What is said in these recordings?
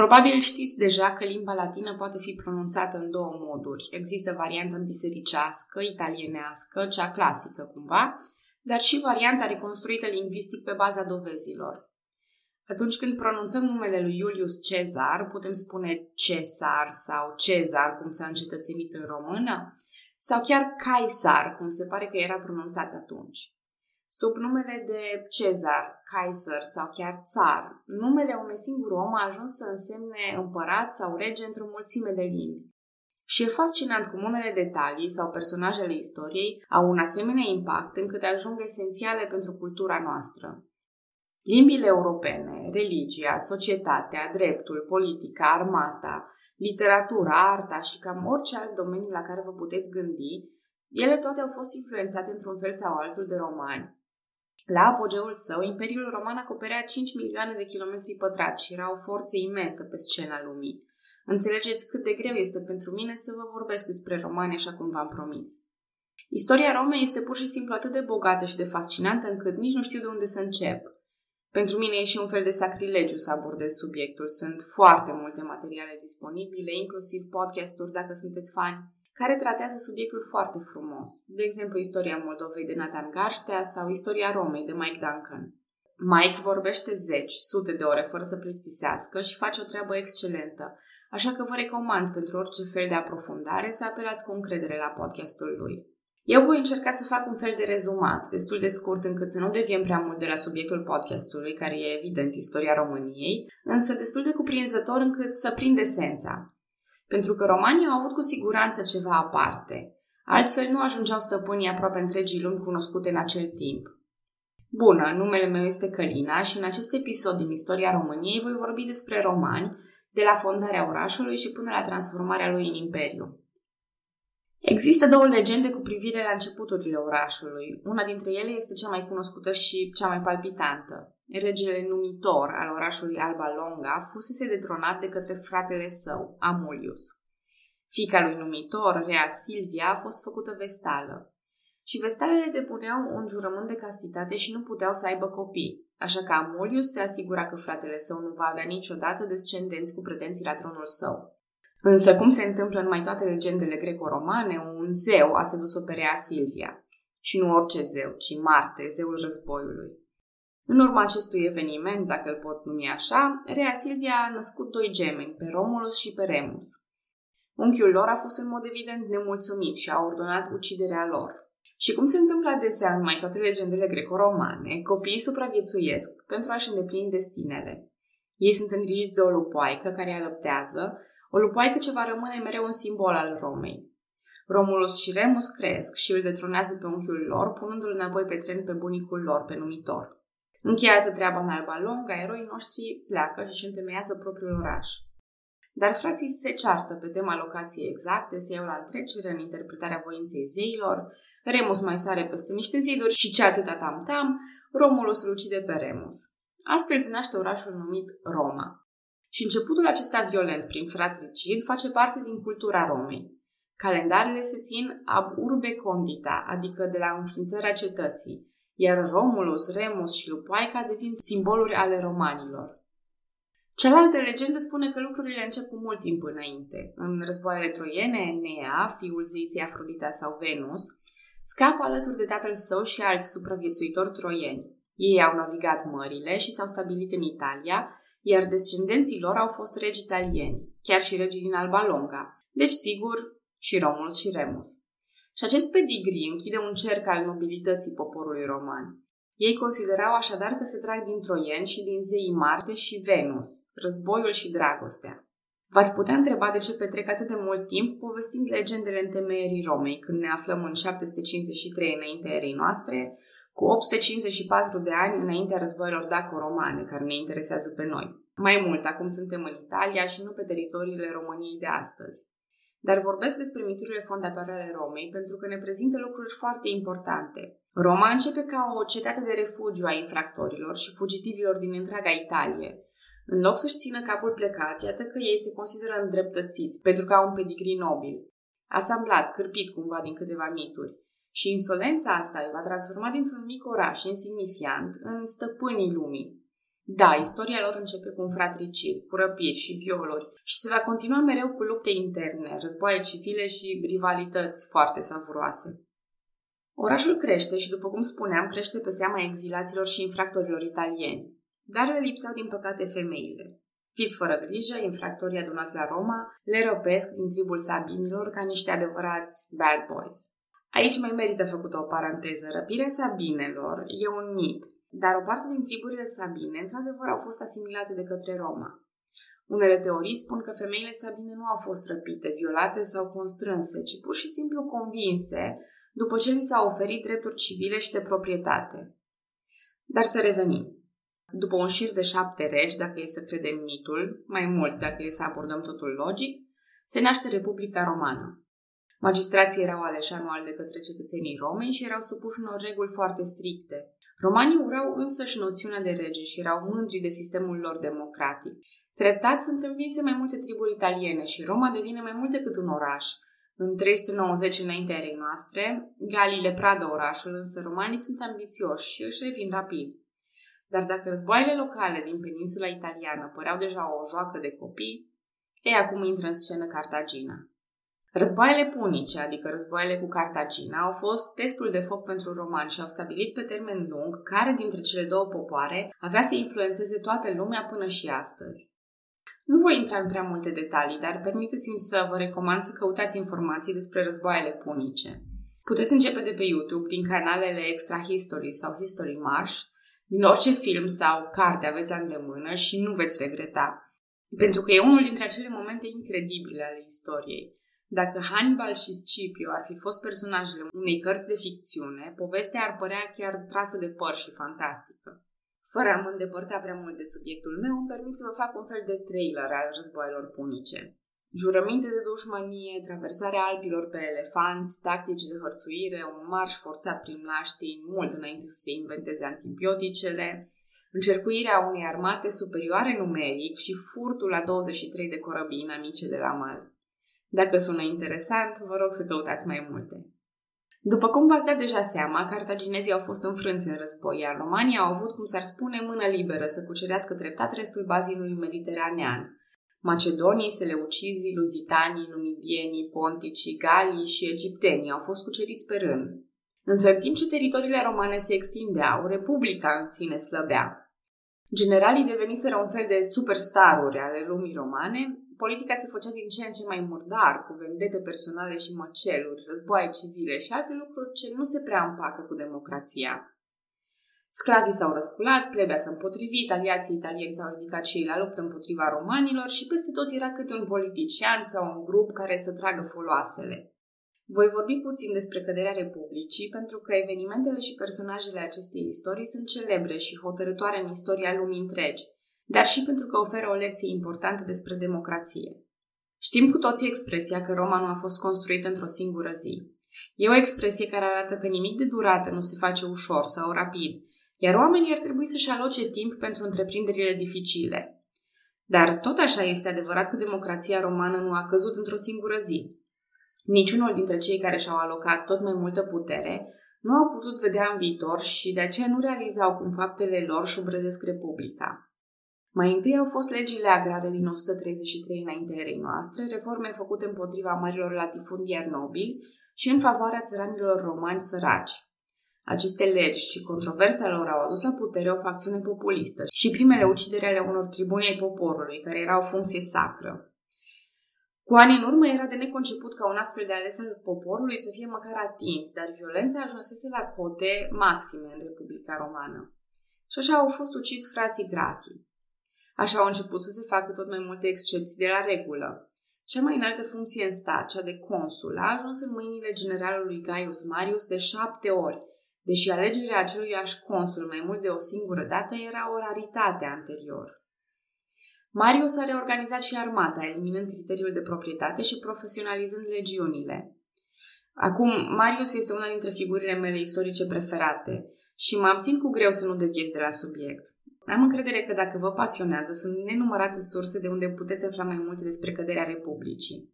Probabil știți deja că limba latină poate fi pronunțată în două moduri. Există varianta bisericească, italienească, cea clasică cumva, dar și varianta reconstruită lingvistic pe baza dovezilor. Atunci când pronunțăm numele lui Iulius Cezar, putem spune Cesar sau Cezar, cum s-a încetățenit în română, sau chiar Caesar, cum se pare că era pronunțat atunci. Sub numele de Cezar, Kaiser sau chiar țar, numele unui singur om a ajuns să însemne împărat sau rege într-o mulțime de limbi. Și e fascinant cum unele detalii sau personajele istoriei au un asemenea impact încât ajung esențiale pentru cultura noastră. Limbile europene, religia, societatea, dreptul, politica, armata, literatura, arta și cam orice alt domeniu la care vă puteți gândi, ele toate au fost influențate într-un fel sau altul de romani. La apogeul său, Imperiul Roman acoperea 5 milioane de kilometri pătrați și era o forță imensă pe scena lumii. Înțelegeți cât de greu este pentru mine să vă vorbesc despre romani așa cum v-am promis. Istoria Romei este pur și simplu atât de bogată și de fascinantă încât nici nu știu de unde să încep. Pentru mine e și un fel de sacrilegiu să abordez subiectul. Sunt foarte multe materiale disponibile, inclusiv podcasturi dacă sunteți fani, care tratează subiectul foarte frumos. De exemplu, istoria Moldovei de Nathan Garștea sau istoria Romei de Mike Duncan. Mike vorbește zeci, sute de ore fără să plictisească și face o treabă excelentă, așa că vă recomand pentru orice fel de aprofundare să apelați cu încredere la podcastul lui. Eu voi încerca să fac un fel de rezumat, destul de scurt încât să nu deviem prea mult de la subiectul podcastului, care e evident istoria României, însă destul de cuprinzător încât să prind esența. Pentru că romanii au avut cu siguranță ceva aparte. Altfel nu ajungeau stăpânii aproape întregii lumi cunoscute în acel timp. Bună, numele meu este Călina și în acest episod din istoria României voi vorbi despre romani, de la fondarea orașului și până la transformarea lui în imperiu. Există două legende cu privire la începuturile orașului. Una dintre ele este cea mai cunoscută și cea mai palpitantă. Regele numitor al orașului Alba Longa fusese detronat de către fratele său, Amulius. Fica lui numitor, Rea Silvia, a fost făcută vestală. Și vestalele depuneau un jurământ de castitate și nu puteau să aibă copii, așa că Amulius se asigura că fratele său nu va avea niciodată descendenți cu pretenții la tronul său. Însă, cum se întâmplă în mai toate legendele greco-romane, un zeu a sedus-o pe rea Silvia. Și nu orice zeu, ci Marte, zeul războiului. În urma acestui eveniment, dacă îl pot numi așa, Rea Silvia a născut doi gemeni, pe Romulus și pe Remus. Unchiul lor a fost în mod evident nemulțumit și a ordonat uciderea lor. Și cum se întâmplă adesea în mai toate legendele greco-romane, copiii supraviețuiesc pentru a-și îndeplini destinele. Ei sunt îngrijiți de o lupoaică care alăptează, o lupoaică ce va rămâne mereu un simbol al Romei. Romulus și Remus cresc și îl detronează pe unchiul lor, punându-l înapoi pe tren pe bunicul lor, pe numitor. Încheiată treaba în Alba Longa, eroii noștri pleacă și își întemeiază propriul oraș. Dar frații se ceartă pe tema locației exacte, se iau la întrecere în interpretarea voinței zeilor, Remus mai sare peste niște ziduri și ce atâta tam-tam, Romulus îl ucide pe Remus. Astfel se naște orașul numit Roma. Și începutul acesta violent prin fratricid face parte din cultura Romei. Calendarele se țin ab urbe condita, adică de la înființarea cetății, iar Romulus, Remus și Lupoica devin simboluri ale romanilor. Cealaltă legendă spune că lucrurile încep cu mult timp înainte. În războaiele troiene, Nea, fiul zeiței Afrodita sau Venus, scapă alături de tatăl său și alți supraviețuitori troieni. Ei au navigat mările și s-au stabilit în Italia, iar descendenții lor au fost regi italieni, chiar și regii din Alba Longa, deci sigur și Romulus și Remus. Și acest pedigree închide un cerc al nobilității poporului roman. Ei considerau așadar că se trag din troieni și din zeii Marte și Venus, războiul și dragostea. V-ați putea întreba de ce petrec atât de mult timp povestind legendele întemeierii Romei, când ne aflăm în 753 înaintea erei noastre, cu 854 de ani înaintea războiilor daco-romane, care ne interesează pe noi. Mai mult, acum suntem în Italia și nu pe teritoriile României de astăzi. Dar vorbesc despre miturile fondatoare ale Romei pentru că ne prezintă lucruri foarte importante. Roma începe ca o cetate de refugiu a infractorilor și fugitivilor din întreaga Italie. În loc să-și țină capul plecat, iată că ei se consideră îndreptățiți pentru că au un pedigrii nobil. Asamblat, cârpit cumva din câteva mituri. Și insolența asta îi va transforma dintr-un mic oraș insignifiant în stăpânii lumii. Da, istoria lor începe cu înfratriciri, cu răpiri și violuri și se va continua mereu cu lupte interne, războaie civile și rivalități foarte savuroase. Orașul crește și, după cum spuneam, crește pe seama exilaților și infractorilor italieni, dar le lipseau din păcate femeile. Fiți fără grijă, infractorii adunați la Roma le răpesc din tribul sabinilor ca niște adevărați bad boys. Aici mai merită făcută o paranteză. Răpirea sabinelor e un mit, dar o parte din triburile sabine, într-adevăr, au fost asimilate de către Roma. Unele teorii spun că femeile sabine nu au fost răpite, violate sau constrânse, ci pur și simplu convinse după ce li s-au oferit drepturi civile și de proprietate. Dar să revenim. După un șir de șapte regi, dacă e să credem mitul, mai mulți dacă e să abordăm totul logic, se naște Republica Romană. Magistrații erau aleși anual de către cetățenii Romei și erau supuși unor reguli foarte stricte, Romanii urau însăși noțiunea de rege și erau mândri de sistemul lor democratic. Treptat sunt învinse mai multe triburi italiene și Roma devine mai mult decât un oraș. În 390 înaintea erei noastre, Galii le pradă orașul, însă romanii sunt ambițioși și își revin rapid. Dar dacă războaiele locale din peninsula italiană păreau deja o joacă de copii, ei acum intră în scenă Cartagina. Războaiele punice, adică războaiele cu Cartagina, au fost testul de foc pentru romani și au stabilit pe termen lung care dintre cele două popoare avea să influențeze toată lumea până și astăzi. Nu voi intra în prea multe detalii, dar permiteți-mi să vă recomand să căutați informații despre războaiele punice. Puteți începe de pe YouTube, din canalele Extra History sau History Marsh, din orice film sau carte aveți la îndemână și nu veți regreta. Pentru că e unul dintre acele momente incredibile ale istoriei. Dacă Hannibal și Scipio ar fi fost personajele unei cărți de ficțiune, povestea ar părea chiar trasă de păr și fantastică. Fără a mă îndepărta prea mult de subiectul meu, îmi permit să vă fac un fel de trailer al războaielor punice. Jurăminte de dușmănie, traversarea Alpilor pe elefanți, tactici de hărțuire, un marș forțat prin laștii, mult înainte să se inventeze antibioticele, încercuirea unei armate superioare numeric și furtul la 23 de corăbii amice de la mal. Dacă sună interesant, vă rog să căutați mai multe. După cum v-ați dat deja seama, cartaginezii au fost înfrânți în război, iar România au avut, cum s-ar spune, mână liberă să cucerească treptat restul bazinului mediteranean. Macedonii, seleucizii, luzitanii, numidienii, ponticii, galii și egiptenii au fost cuceriți pe rând. Însă, în timp ce teritoriile romane se extindeau, Republica în sine slăbea. Generalii deveniseră un fel de superstaruri ale lumii romane, politica se făcea din ce în ce mai murdar, cu vendete personale și măceluri, războaie civile și alte lucruri ce nu se prea împacă cu democrația. Sclavii s-au răsculat, plebea s-a împotrivit, aliații italieni s-au ridicat și ei la luptă împotriva romanilor și peste tot era câte un politician sau un grup care să tragă foloasele. Voi vorbi puțin despre căderea Republicii pentru că evenimentele și personajele acestei istorii sunt celebre și hotărătoare în istoria lumii întregi, dar și pentru că oferă o lecție importantă despre democrație. Știm cu toții expresia că Roma nu a fost construită într-o singură zi. E o expresie care arată că nimic de durată nu se face ușor sau rapid, iar oamenii ar trebui să-și aloce timp pentru întreprinderile dificile. Dar tot așa este adevărat că democrația romană nu a căzut într-o singură zi. Niciunul dintre cei care și-au alocat tot mai multă putere nu au putut vedea în viitor și de aceea nu realizau cum faptele lor șubrezesc Republica. Mai întâi au fost legile agrare din 133 înaintea erei noastre, reforme făcute împotriva marilor latifundiari nobili și în favoarea țăranilor romani săraci. Aceste legi și controversa lor au adus la putere o facțiune populistă și primele ucidere ale unor tribuni ai poporului, care erau o funcție sacră. Cu ani în urmă era de neconceput ca un astfel de ales al poporului să fie măcar atins, dar violența ajunsese la cote maxime în Republica Romană. Și așa au fost ucis frații Grachi. Așa au început să se facă tot mai multe excepții de la regulă. Cea mai înaltă funcție în stat, cea de consul, a ajuns în mâinile generalului Gaius Marius de șapte ori, deși alegerea aceluiași consul mai mult de o singură dată era o raritate anterior. Marius a reorganizat și armata, eliminând criteriul de proprietate și profesionalizând legiunile. Acum, Marius este una dintre figurile mele istorice preferate și mă abțin cu greu să nu deviez de la subiect. Am încredere că dacă vă pasionează, sunt nenumărate surse de unde puteți afla mai multe despre căderea Republicii.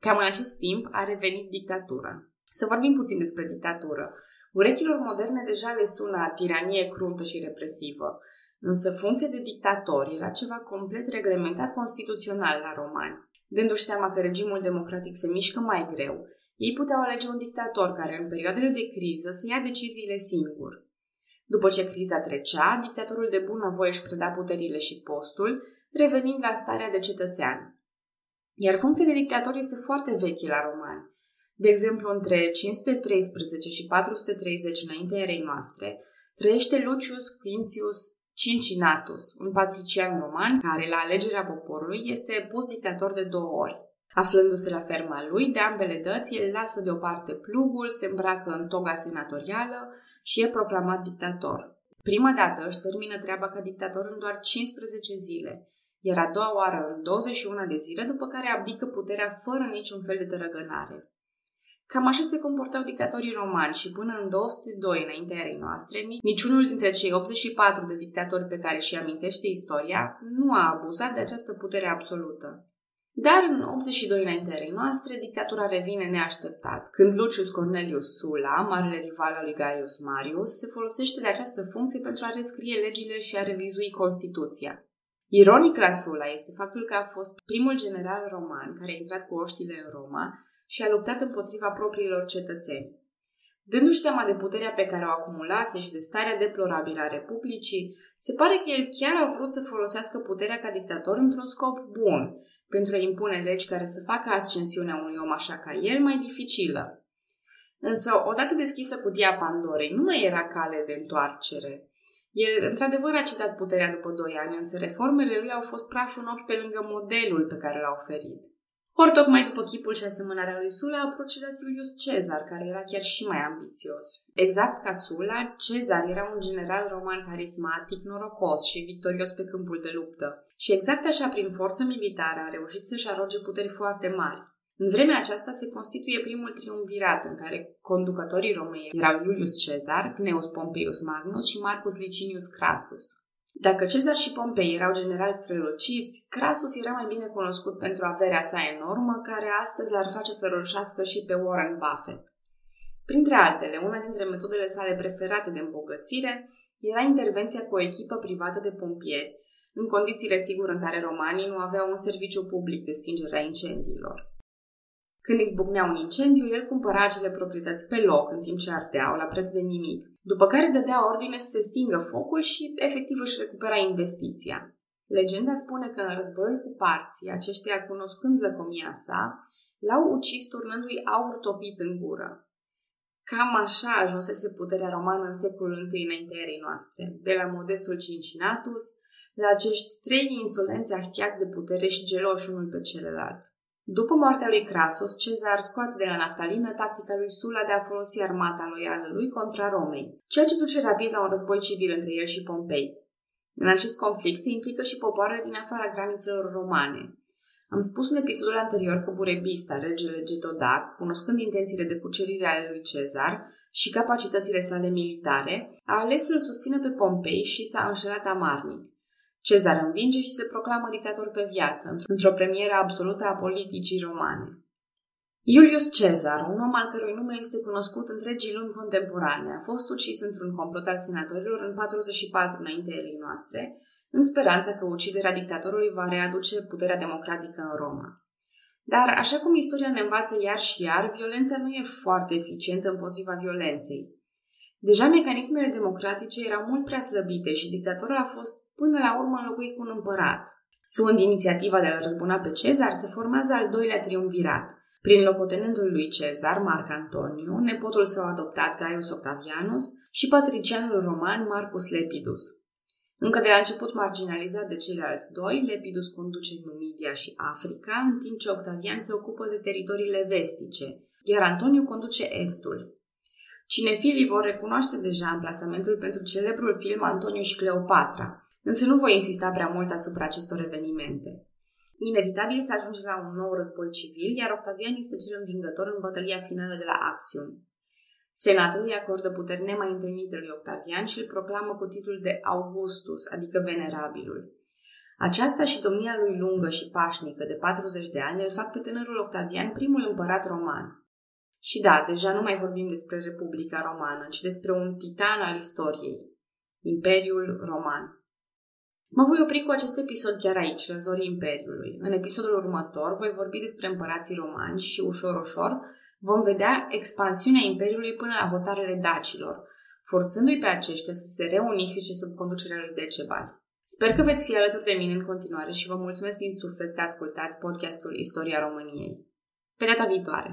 Cam în acest timp a revenit dictatura. Să vorbim puțin despre dictatură. Urechilor moderne deja le sună a tiranie cruntă și represivă. însă funcția de dictator era ceva complet reglementat constituțional la romani. Dându-și seama că regimul democratic se mișcă mai greu, ei puteau alege un dictator care în perioadele de criză să ia deciziile singur. După ce criza trecea, dictatorul de bunăvoie își preda puterile și postul, revenind la starea de cetățean. Iar funcția de dictator este foarte veche la romani. De exemplu, între 513 și 430 înaintea erei noastre, trăiește Lucius Quintius Cincinnatus, un patrician roman care, la alegerea poporului, este pus dictator de două ori. Aflându-se la ferma lui, de ambele dăți, el lasă deoparte plugul, se îmbracă în toga senatorială și e proclamat dictator. Prima dată își termină treaba ca dictator în doar 15 zile, iar a doua oară în 21 de zile, după care abdică puterea fără niciun fel de tărăgănare. Cam așa se comportau dictatorii romani și până în 202 înaintea erei noastre, niciunul dintre cei 84 de dictatori pe care și amintește istoria nu a abuzat de această putere absolută. Dar în 82 înaintea erei noastre, dictatura revine neașteptat, când Lucius Cornelius Sulla, marele rival al lui Gaius Marius, se folosește de această funcție pentru a rescrie legile și a revizui Constituția. Ironic la Sulla este faptul că a fost primul general roman care a intrat cu oștile în Roma și a luptat împotriva propriilor cetățeni. Dându-și seama de puterea pe care o acumulase și de starea deplorabilă a Republicii, se pare că el chiar a vrut să folosească puterea ca dictator într-un scop bun, pentru a impune legi care să facă ascensiunea unui om așa ca el mai dificilă. Însă, odată deschisă cutia Pandorei, nu mai era cale de întoarcere. El, într-adevăr, a cedat puterea după doi ani, însă reformele lui au fost praf în ochi pe lângă modelul pe care l-a oferit. Ori tocmai după chipul și asemănarea lui Sula a procedat Iulius Cezar, care era chiar și mai ambițios. Exact ca Sula, Cezar era un general roman carismatic, norocos și victorios pe câmpul de luptă. Și exact așa, prin forță militară, a reușit să-și aroge puteri foarte mari. În vremea aceasta se constituie primul triumvirat în care conducătorii romei erau Iulius Cezar, Cneus Pompeius Magnus și Marcus Licinius Crassus. Dacă Cezar și Pompei erau generali străluciți, Crasus era mai bine cunoscut pentru averea sa enormă, care astăzi l-ar face să roșească și pe Warren Buffett. Printre altele, una dintre metodele sale preferate de îmbogățire era intervenția cu o echipă privată de pompieri, în condițiile sigur în care romanii nu aveau un serviciu public de stingere a incendiilor. Când izbucnea un incendiu, el cumpăra acele proprietăți pe loc, în timp ce ardeau, la preț de nimic, după care dădea ordine să se stingă focul și efectiv își recupera investiția. Legenda spune că în războiul cu parții, aceștia, cunoscând lăcomia sa, l-au ucis turnându-i aur topit în gură. Cam așa ajunsese puterea romană în secolul I înaintea erei noastre, de la modestul Cincinnatus la acești trei insolenți ahtiați de putere și geloși unul pe celălalt. După moartea lui Crasus, Cezar scoate de la naftalină tactica lui Sula de a folosi armata loială lui contra Romei, ceea ce duce rapid la un război civil între el și Pompei. În acest conflict se implică și popoarele din afara granițelor romane. Am spus în episodul anterior că Burebista, regele Getodac, cunoscând intențiile de cucerire ale lui Cezar și capacitățile sale militare, a ales să-l susțină pe Pompei și s-a înșelat amarnic. Cezar învinge și se proclamă dictator pe viață, într-o premieră absolută a politicii romane. Iulius Cezar, un om al cărui nume este cunoscut întregii lumi contemporane, a fost ucis într-un complot al senatorilor în 44 înainte erei noastre, în speranța că uciderea dictatorului va readuce puterea democratică în Roma. Dar, așa cum istoria ne învață iar și iar, violența nu e foarte eficientă împotriva violenței. Deja mecanismele democratice erau mult prea slăbite și dictatorul a fost până la urmă înlocuit cu un împărat. Luând inițiativa de a-l răzbuna pe Cezar, se formează al doilea triumvirat. Prin locotenentul lui Cezar, Marc Antoniu, nepotul său adoptat Gaius Octavianus și patricianul roman Marcus Lepidus. Încă de la început marginalizat de ceilalți doi, Lepidus conduce Numidia și Africa, în timp ce Octavian se ocupă de teritoriile vestice, iar Antoniu conduce estul. Cinefilii vor recunoaște deja amplasamentul pentru celebrul film Antoniu și Cleopatra, Însă nu voi insista prea mult asupra acestor evenimente. Inevitabil se ajunge la un nou război civil, iar Octavian este cel învingător în bătălia finală de la Axium. Senatul îi acordă puteri nemai întâlnite lui Octavian și îl proclamă cu titlul de Augustus, adică venerabilul. Aceasta și domnia lui lungă și pașnică de 40 de ani îl fac pe tânărul Octavian primul împărat roman. Și da, deja nu mai vorbim despre Republica Romană, ci despre un titan al istoriei, Imperiul Roman. Mă voi opri cu acest episod chiar aici, la zorii Imperiului. În episodul următor voi vorbi despre împărații romani și ușor, ușor vom vedea expansiunea Imperiului până la hotarele dacilor, forțându-i pe aceștia să se reunifice sub conducerea lui Decebal. Sper că veți fi alături de mine în continuare și vă mulțumesc din suflet că ascultați podcastul Istoria României. Pe data viitoare!